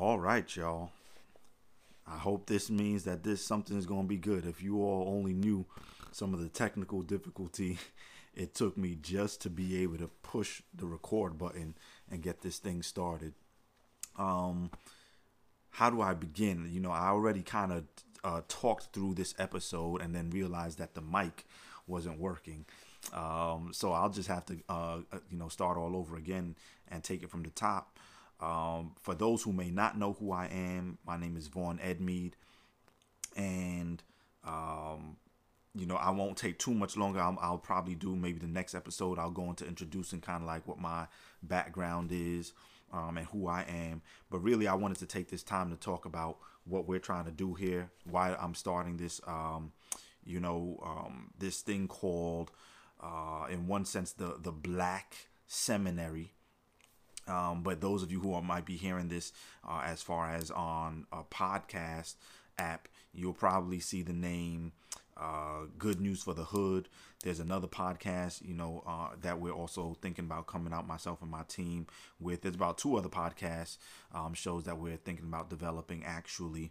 All right, y'all. I hope this means that this something is going to be good. If you all only knew some of the technical difficulty it took me just to be able to push the record button and get this thing started. Um, how do I begin? You know, I already kind of uh, talked through this episode and then realized that the mic wasn't working. Um, so I'll just have to, uh, uh you know, start all over again and take it from the top. Um, for those who may not know who I am, my name is Vaughn Edmead, and um, you know I won't take too much longer. I'll, I'll, probably do maybe the next episode. I'll go into introducing kind of like what my background is um, and who I am. But really, I wanted to take this time to talk about what we're trying to do here. Why I'm starting this, um, you know, um, this thing called, uh, in one sense, the the Black Seminary um, but those of you who are, might be hearing this uh, as far as on a podcast app, you'll probably see the name uh, Good News for the Hood. There's another podcast, you know, uh, that we're also thinking about coming out, myself and my team, with. There's about two other podcast um, shows that we're thinking about developing actually.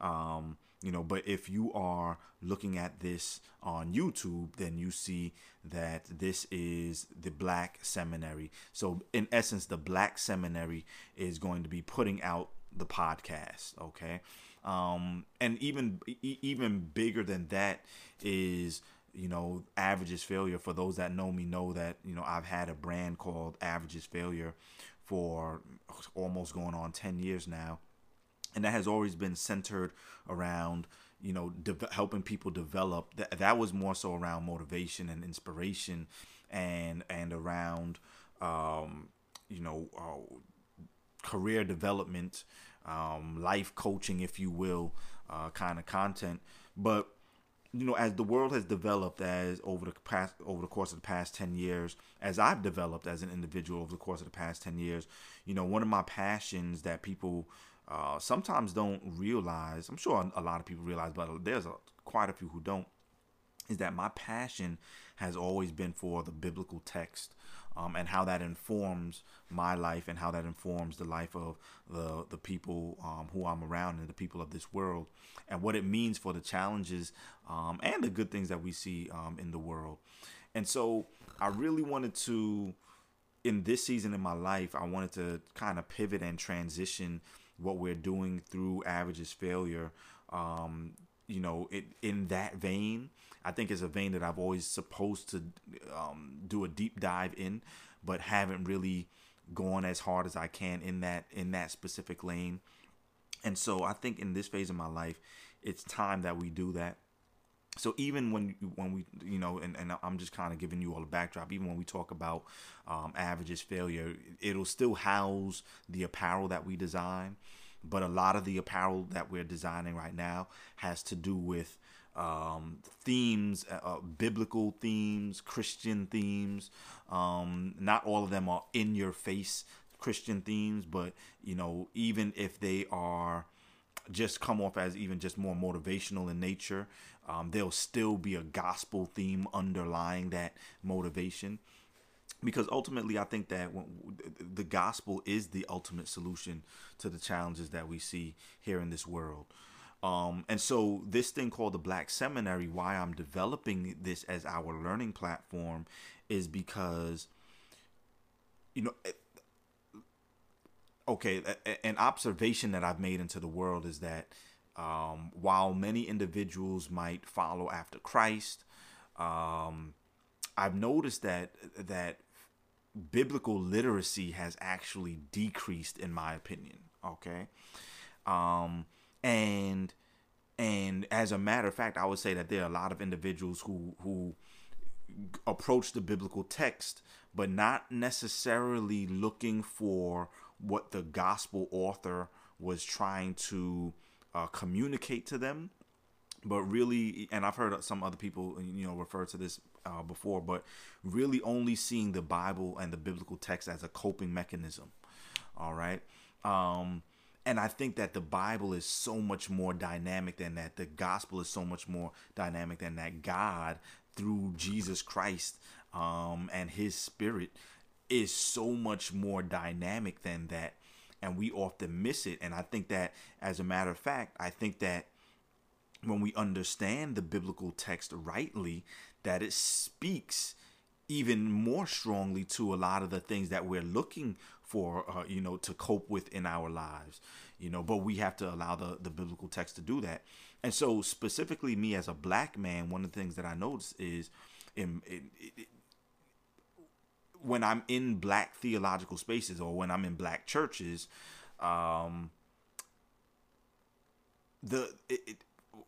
Um, you know but if you are looking at this on youtube then you see that this is the black seminary. So in essence the black seminary is going to be putting out the podcast okay? Um and even even bigger than that is you know averages failure. For those that know me know that you know i've had a brand called averages failure for almost going on 10 years now and that has always been centered around you know de- helping people develop. That that was more so around motivation and inspiration and and around um, you know uh, career development um, life coaching if you will uh, kind of content. But you know as the world has developed as over the past over the course of the past 10 years as i've developed as an individual over the course of the past 10 years you know one of my passions that people uh, sometimes don't realize. I'm sure a lot of people realize, but there's a, quite a few who don't. Is that my passion has always been for the biblical text um, and how that informs my life and how that informs the life of the the people um, who I'm around and the people of this world and what it means for the challenges um, and the good things that we see um, in the world. And so I really wanted to, in this season in my life, I wanted to kind of pivot and transition what we're doing through averages failure um, you know it in that vein i think is a vein that i've always supposed to um, do a deep dive in but haven't really gone as hard as i can in that in that specific lane. And so i think in this phase of my life it's time that we do that so even when when we you know and, and i'm just kind of giving you all a backdrop even when we talk about um, averages failure it'll still house the apparel that we design but a lot of the apparel that we're designing right now has to do with um, themes, uh, uh biblical themes, Christian themes. Um, not all of them are in your face Christian themes, but you know, even if they are just come off as even just more motivational in nature, um, there'll still be a gospel theme underlying that motivation. Because ultimately i think that the gospel is the ultimate solution to the challenges that we see here in this world. Um, and so this thing called the black seminary why i'm developing this as our learning platform is because you know eh, okay an observation that i've made into the world is that um, while many individuals might follow after Christ, um, I've noticed that that biblical literacy has actually decreased, in my opinion. Okay, um, and and as a matter of fact, I would say that there are a lot of individuals who who approach the biblical text, but not necessarily looking for what the gospel author was trying to uh, communicate to them. But really and i've heard some other people you know refer to this uh, before but really only seeing the bible and the biblical text as a coping mechanism. All right? Um, and i think that the bible is so much more dynamic than that. The gospel is so much more dynamic than that. God through jesus christ um, and his spirit is so much more dynamic than that and we often miss it. And I think that, as a matter of fact, I think that when we understand the biblical text rightly, that it speaks even more strongly to a lot of the things that we're looking for, uh, you know, to cope with in our lives, you know. But we have to allow the the biblical text to do that. And so, specifically, me as a black man, one of the things that I notice is, in, in, in when I'm in black theological spaces or when I'm in black churches, um, the it, it,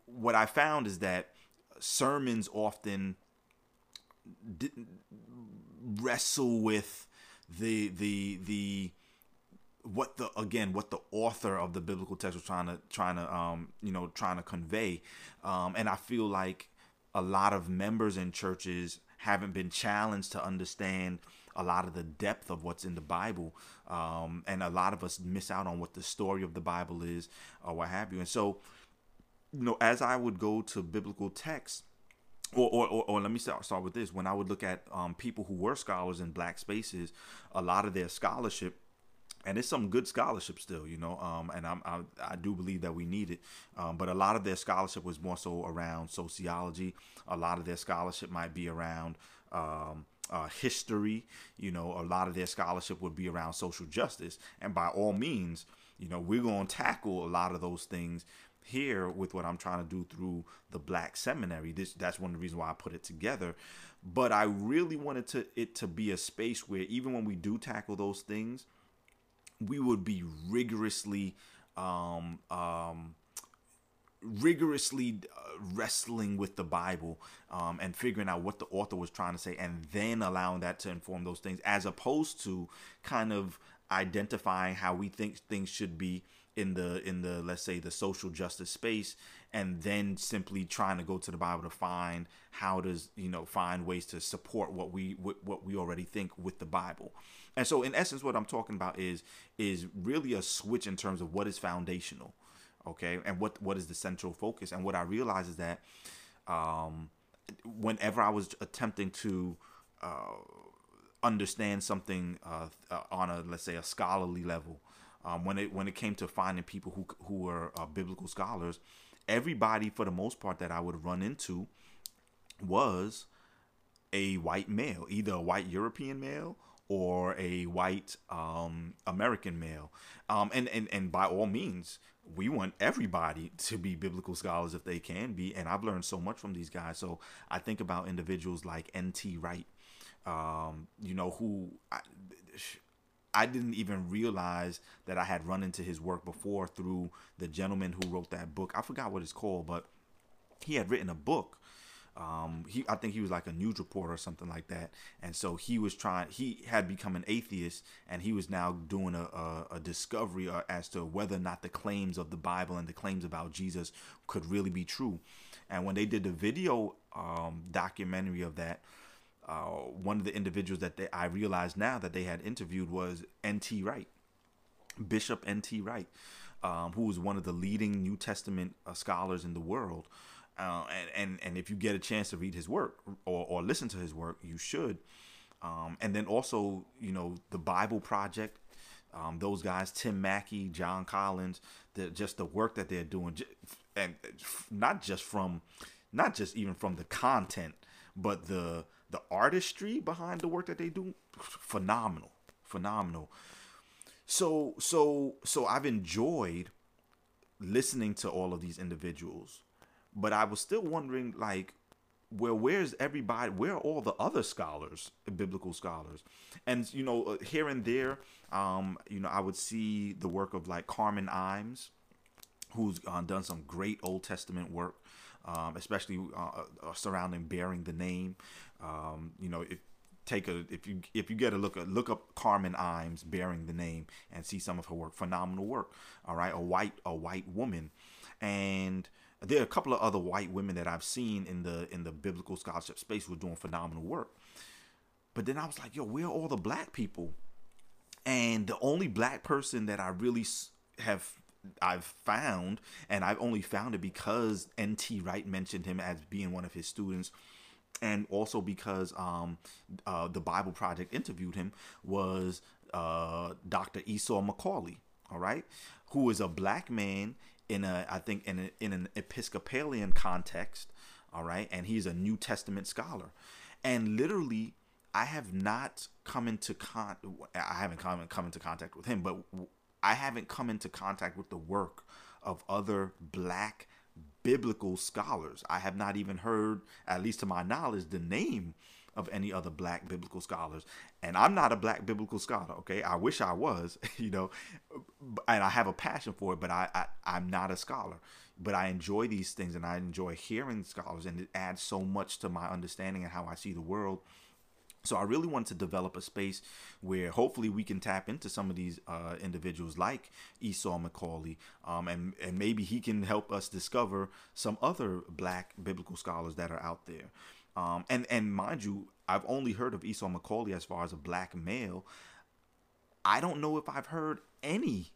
what I found is that sermons often wrestle with the the the what the again what the author of the biblical text was trying to trying to um you know trying to convey. Um and i feel like a lot of members in churches haven't been challenged to understand a lot of the depth of what's in the bible um and a lot of us miss out on what the story of the bible is or what have you and so you know as i would go to biblical texts or, or, or, or, let me start, start with this. When I would look at um, people who were scholars in black spaces, a lot of their scholarship and it's some good scholarship still, you know, um, and I'm, I, I do believe that we need it. Um, but a lot of their scholarship was more so around sociology. A lot of their scholarship might be around um, uh, history. You know, a lot of their scholarship would be around social justice. And by all means, you know, we're going to tackle a lot of those things here with what I'm trying to do through the Black Seminary. This that's one of the reasons why I put it together. But I really wanted to it to be a space where even when we do tackle those things, we would be rigorously um, um, rigorously uh, wrestling with the Bible um, and figuring out what the author was trying to say, and then allowing that to inform those things, as opposed to kind of identifying how we think things should be in the in the let's say the social justice space and then simply trying to go to the bible to find how does you know find ways to support what we what we already think with the bible. And so in essence what i'm talking about is is really a switch in terms of what is foundational okay and what what is the central focus and what i realize is that um whenever i was attempting to uh understand something uh, uh, on a let's say a scholarly level um, when it when it came to finding people who who were uh, biblical scholars, everybody for the most part that I would run into was a white male, either a white European male or a white um, American male. Um, and, and, and by all means, we want everybody to be biblical scholars if they can be. And I've learned so much from these guys. So I think about individuals like N.T. Wright, um, you know, who I, I didn't even realize that I had run into his work before through the gentleman who wrote that book. I forgot what it's called, but he had written a book. Um, he, I think he was like a news reporter or something like that, and so he was trying. He had become an atheist, and he was now doing a, a, a discovery uh, as to whether or not the claims of the Bible and the claims about Jesus could really be true. And when they did the video um, documentary of that, uh, one of the individuals that they, I realized now that they had interviewed was N.T. Wright, Bishop N.T. Wright, um, who was one of the leading New Testament uh, scholars in the world. Uh, and, and and if you get a chance to read his work or, or listen to his work, you should. Um, and then also, you know, the Bible Project, um, those guys, Tim Mackie, Jon Collins, the, just the work that they're doing, and not just from, not just even from the content, but the the artistry behind the work that they do phenomenal phenomenal so so so i've enjoyed listening to all of these individuals but i was still wondering like well where's everybody where are all the other scholars biblical scholars and you know uh, here and there um you know i would see the work of like carmen imes who's uh, done some great old testament work um, especially uh, uh, surrounding bearing the name. Um, you know, if take a if you if you get a look at look up Carmen Imes bearing the name and see some of her work, phenomenal work. All right, a white a white woman, and there are a couple of other white women that I've seen in the in the biblical scholarship space who are doing phenomenal work. But then I was like, yo, where are all the black people? And the only black person that I really have I've found, and I've only found it because N.T. Wright mentioned him as being one of his students, and also because um, uh, the Bible Project interviewed him, was uh, Dr. Esau McCaulley, all right, who is a black man in a I think in a, in an Episcopalian context, all right, and he's a New Testament scholar, and literally I have not come into con I haven't come come into contact with him, but I haven't come into contact with the work of other black biblical scholars. I have not even heard, at least to my knowledge, the name of any other black biblical scholars. And I'm not a black biblical scholar, okay? I wish I was, you know, and I have a passion for it, but I, I I'm not a scholar. But I enjoy these things and I enjoy hearing scholars and it adds so much to my understanding and how I see the world so I really want to develop a space where hopefully we can tap into some of these uh, individuals like Esau McCaulley, um, and and maybe he can help us discover some other Black biblical scholars that are out there. Um, and and mind you, I've only heard of Esau McCaulley as far as a black male. I don't know if I've heard any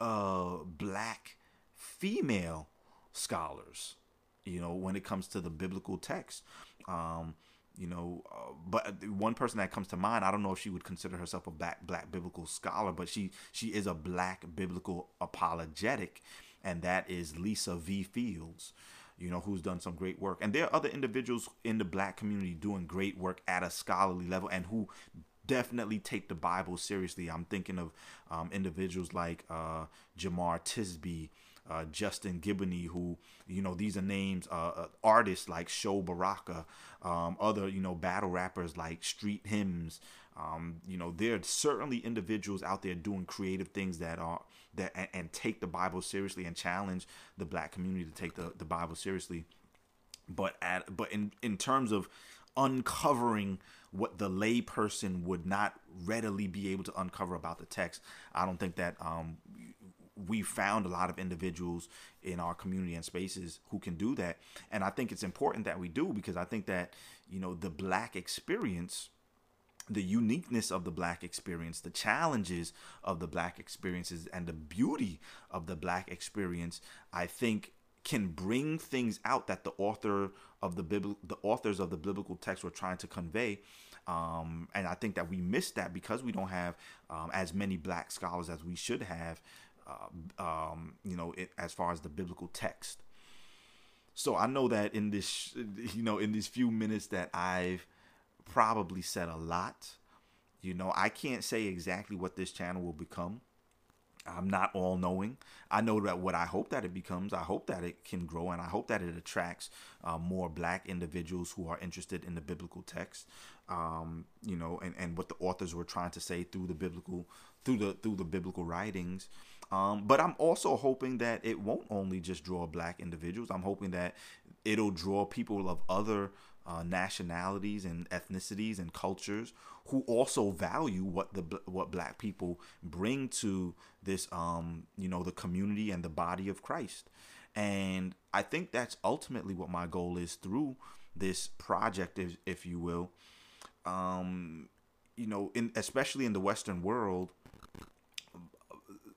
uh, black female scholars. You know, when it comes to the biblical text. Um, you know uh, but one person that comes to mind i don't know if she would consider herself a black black biblical scholar but she she is a black biblical apologetic and that is lisa v fields you know who's done some great work and there are other individuals in the black community doing great work at a scholarly level and who definitely take the bible seriously i'm thinking of um, individuals like uh, jemar tisby uh, Justin Giboney, who you know these are names, uh, uh, artists like Sho Baraka, um, other you know battle rappers like Street Hymns. Um, you know there are certainly individuals out there doing creative things that are that and, and, take the Bible seriously and challenge the black community to take the, the Bible seriously. But at but in in terms of uncovering what the layperson would not readily be able to uncover about the text. I don't think that um, we found a lot of individuals in our community and spaces who can do that and i think it's important that we do because i think that you know the black experience the uniqueness of the black experience the challenges of the black experiences and the beauty of the black experience i think can bring things out that the author of the biblical the authors of the biblical text were trying to convey um, and I think that we miss that because we don't have um, as many black scholars as we should have uh, um, you know, it, as far as the biblical text. So I know that in this, you know, in these few minutes that I've probably said a lot. You know, I can't say exactly what this channel will become. I'm not all knowing. I know that what I hope that it becomes, I hope that it can grow, and I hope that it attracts uh, more black individuals who are interested in the biblical text. Um, you know, and, and what the authors were trying to say through the biblical through the through the biblical writings. Um, but I'm also hoping that it won't only just draw black individuals. I'm hoping that it'll draw people of other uh, nationalities and ethnicities and cultures who also value what the what black people bring to this um you know the community and the body of Christ. And I think that's ultimately what my goal is through this project if, if you will. Um you know, in especially in the western world,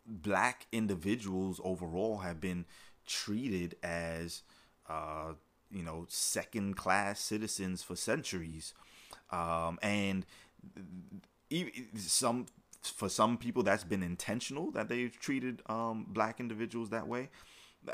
black individuals overall have been treated as uh, you know second class citizens for centuries. Um, and some for some people that's been intentional that they've treated um, black individuals that way.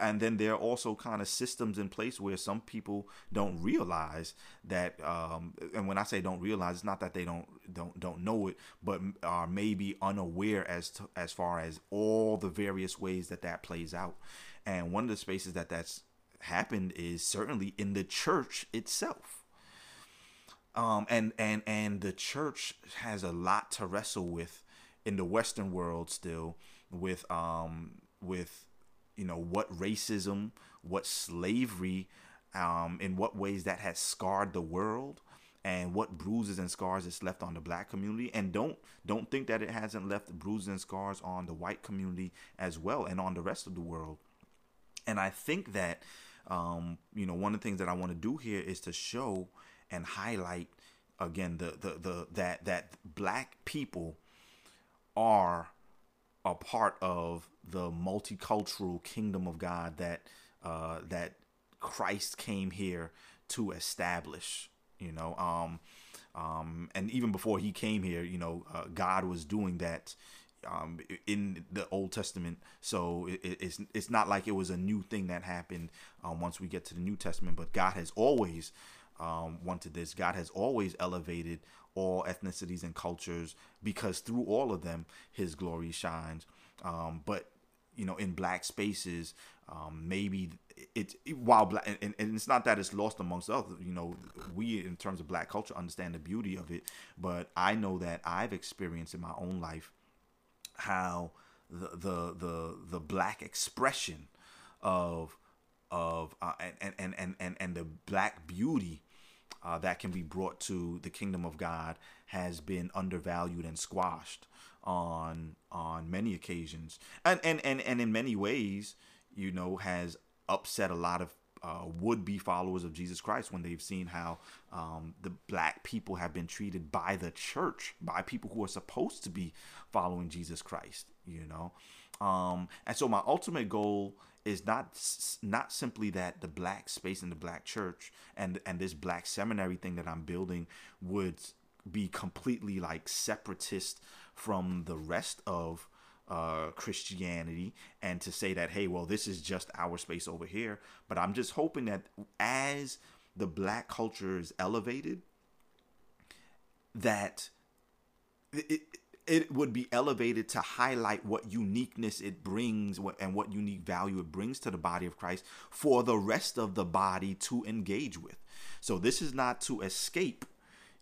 And then there are also kind of systems in place where some people don't realize that um, and when i say don't realize it's not that they don't don't don't know it but are maybe unaware as to, as far as all the various ways that that plays out. And one of the spaces that that's happened is certainly in the church itself um, and and and the church has a lot to wrestle with in the western world still with um with you know what racism, what slavery, um, in what ways that has scarred the world, and what bruises and scars it's left on the black community. And don't don't think that it hasn't left bruises and scars on the white community as well, and on the rest of the world. And I think that um, you know one of the things that I want to do here is to show and highlight again the the the that that black people are a part of the multicultural kingdom of God that uh, that Christ came here to establish. You know, um, um, and even before he came here, you know, uh, God was doing that um, in the Old Testament. So it, it's it's not like it was a new thing that happened um, once we get to the New Testament. But God has always um, wanted this. God has always elevated all ethnicities and cultures because through all of them, His glory shines. Um, but you know, in black spaces, um, maybe it's it while black and, and it's not that it's lost amongst others. You know, we in terms of black culture understand the beauty of it, but I know that I've experienced in my own life how the the the, the black expression of of uh, and, and and and and the black beauty uh, that can be brought to the kingdom of God has been undervalued and squashed on on many occasions, and and and, and in many ways, you know, has upset a lot of uh, would be followers of Jesus Christ when they've seen how um, the black people have been treated by the church, by people who are supposed to be following Jesus Christ, you know. Um, and so my ultimate goal is not not simply that the black space in the black church and and this black seminary thing that I'm building would be completely like separatist from the rest of uh, Christianity and to say that, hey, well, this is just our space over here. But I'm just hoping that as the black culture is elevated, that it, it would be elevated to highlight what uniqueness it brings and what unique value it brings to the body of Christ for the rest of the body to engage with. So this is not to escape,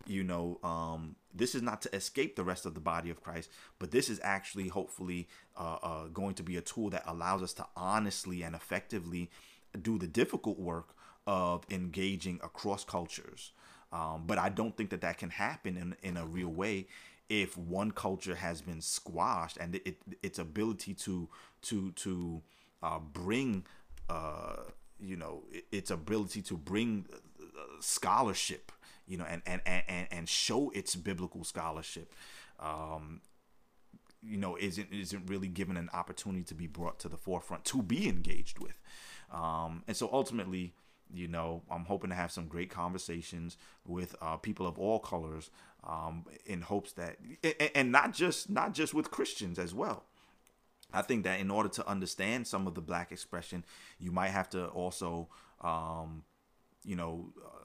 you know, um, this is not to escape the rest of the body of Christ, but this is actually hopefully uh, uh, going to be a tool that allows us to honestly and effectively do the difficult work of engaging across cultures. Um, but I don't think that that can happen in, in a real way if one culture has been squashed and it, its ability to to to uh, bring uh, you know its ability to bring uh, scholarship you know and and and and show its biblical scholarship um, you know isn't isn't really given an opportunity to be brought to the forefront to be engaged with um, and so ultimately you know i'm hoping to have some great conversations with uh, people of all colors um, in hopes that and not just not just with Christians as well. I think that in order to understand some of the black expression, you might have to also, um, you know, uh,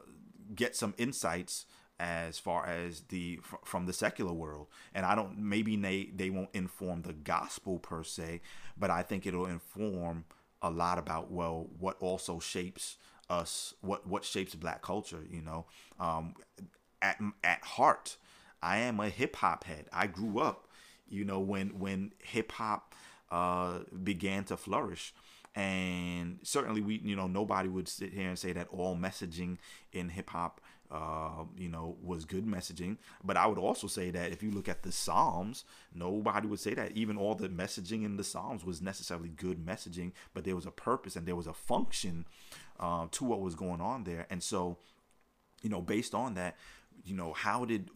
get some insights as far as the from the secular world. And i don't maybe they they won't inform the gospel per se but i think it'll inform a lot about well what also shapes us what what shapes black culture you know? Um, at at heart, I am a hip hop head. I grew up, you know, when when hip hop uh, began to flourish, and certainly we, you know, nobody would sit here and say that all messaging in hip hop, uh, you know, was good messaging. But I would also say that if you look at the Psalms, nobody would say that even all the messaging in the Psalms was necessarily good messaging, but there was a purpose and there was a function uh, to what was going on there, and so. You know, based on that, you know, how did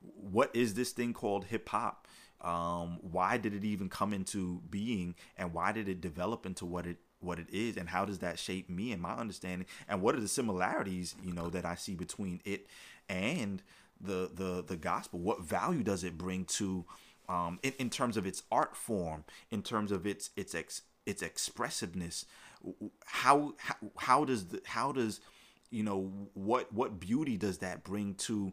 what is this thing called hip hop? Um, why did it even come into being, and why did it develop into what it what it is, and how does that shape me and my understanding? And what are the similarities, you know, that I see between it and the the the gospel? What value does it bring to um, in, in terms of its art form, in terms of its its ex, its expressiveness? How how how does the how does you know what what beauty does that bring to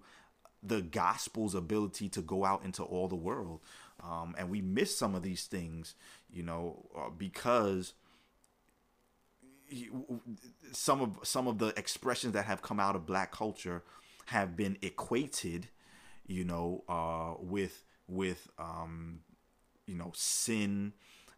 the gospel's ability to go out into all the world. Um, and we miss some of these things you know uh, because some of some of the expressions that have come out of black culture have been equated you know uh, with with um, you know sin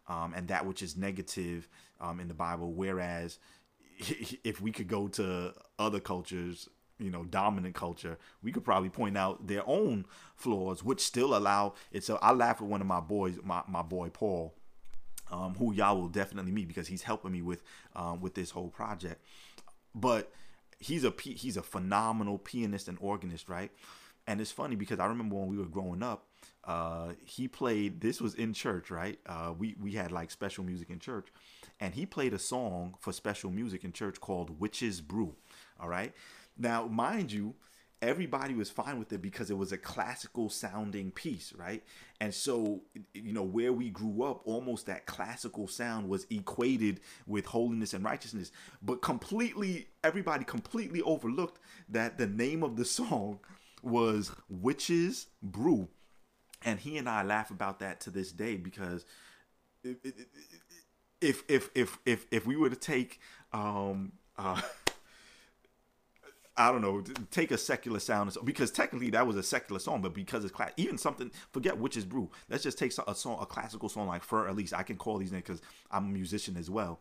um, and that which is negative um, in the bible. Whereas if we could go to other cultures you know dominant culture we could probably point out their own flaws which still allow it so i laugh with one of my boys my, my boy paul um, who y'all will definitely meet because he's helping me with um, with this whole project but he's a he's a phenomenal pianist and organist right and it's funny because i remember when we were growing up uh, he played this was in church right uh, we we had like special music in church and he played a song for special music in church called Witch's Brew. All right. Now, mind you, everybody was fine with it because it was a classical sounding piece, right? And so, you know, where we grew up, almost that classical sound was equated with holiness and righteousness. But completely, everybody completely overlooked that the name of the song was Witches Brew. And he and I laugh about that to this day because if if if if if we were to take um uh I don't know, take a secular sound because technically that was a secular song, but because it's class, even something forget Witches Brew. Let's just take a song, a classical song like Fur Elise. I can call these names because I'm a musician as well.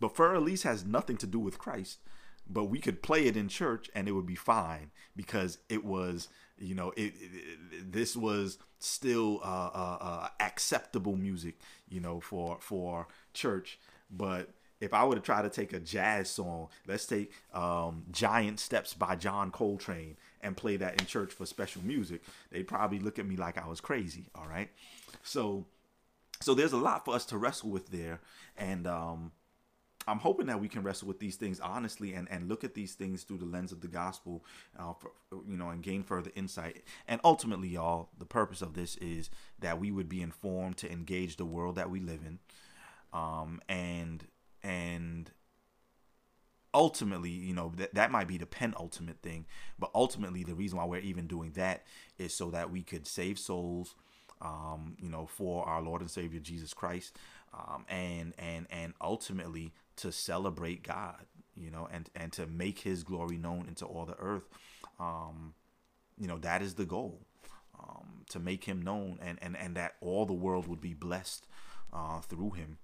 But Fur Elise has nothing to do with Christ, but we could play it in church and it would be fine because it was, you know, it, it this was still uh, uh, uh, acceptable music, you know, for for church, but if I were to try to take a jazz song, let's take um, Giant Steps by John Coltrane and play that in church for special music, they'd probably look at me like I was crazy. All right. So, so there's a lot for us to wrestle with there. And, um, I'm hoping that we can wrestle with these things honestly and, and look at these things through the lens of the gospel, uh, for, you know, and gain further insight. And ultimately, y'all, the purpose of this is that we would be informed to engage the world that we live in, um, and and ultimately you know that that might be the penultimate thing but ultimately the reason why we're even doing that is so that we could save souls um, you know for our lord and savior jesus christ um, and and and ultimately to celebrate god you know and and to make his glory known into all the earth. Um, you know that is the goal um, to make him known and and and that all the world would be blessed uh, through him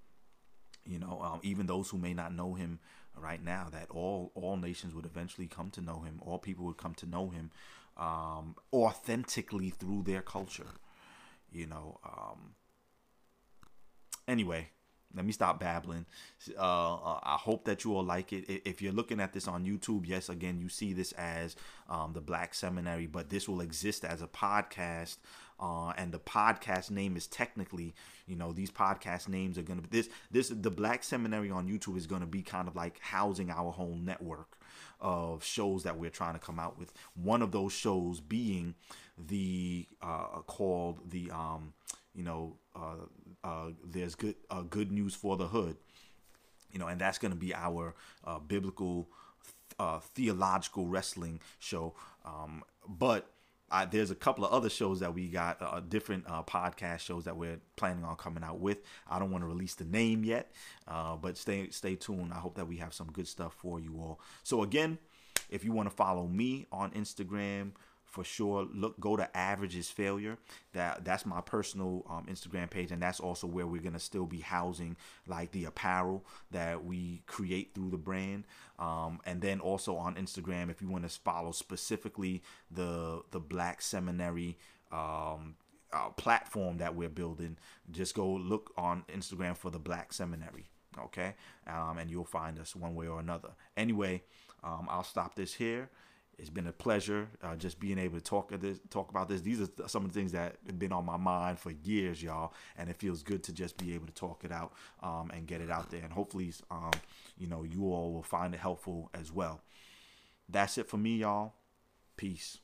you know um, even those who may not know him right now that all all nations would eventually come to know him all people would come to know him um, authentically through their culture you know um, anyway let me stop babbling. Uh, uh, I hope that you all like it. If you're looking at this on YouTube, yes, again, you see this as um, the Black Seminary, but this will exist as a podcast. Uh, and the podcast name is technically, you know, these podcast names are gonna be this this the Black Seminary on YouTube is gonna be kind of like housing our whole network of shows that we're trying to come out with. One of those shows being the uh, called the um, you know uh, uh, there's good uh, good news for the hood, you know, and that's to be our uh, biblical uh, theological wrestling show. Um, but I, there's a couple of other shows that we got, uh, different uh, podcast shows that we're planning on coming out with. I don't want to release the name yet, uh, but stay stay tuned. I hope that we have some good stuff for you all. So again, if you want to follow me on Instagram, for sure look go to averages failure. That that's my personal um, instagram page and that's also where we're gonna still be housing like the apparel that we create through the brand. Um, and then also on instagram if you want to follow specifically the the black seminary um, uh, platform that we're building just go look on instagram for the black seminary okay? Um, and you'll find us one way or another. Anyway um, i'll stop this here it's been a pleasure uh, just being able to talk this, talk about this. These are some of the things that have been on my mind for years, y'all, and it feels good to just be able to talk it out um, and get it out there. And hopefully, um, you know, you all will find it helpful as well. That's it for me, y'all. Peace.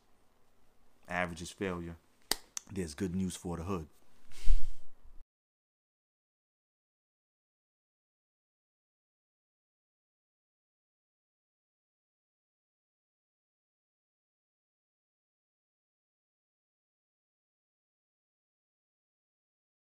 Average is failure. There's good news for the hood.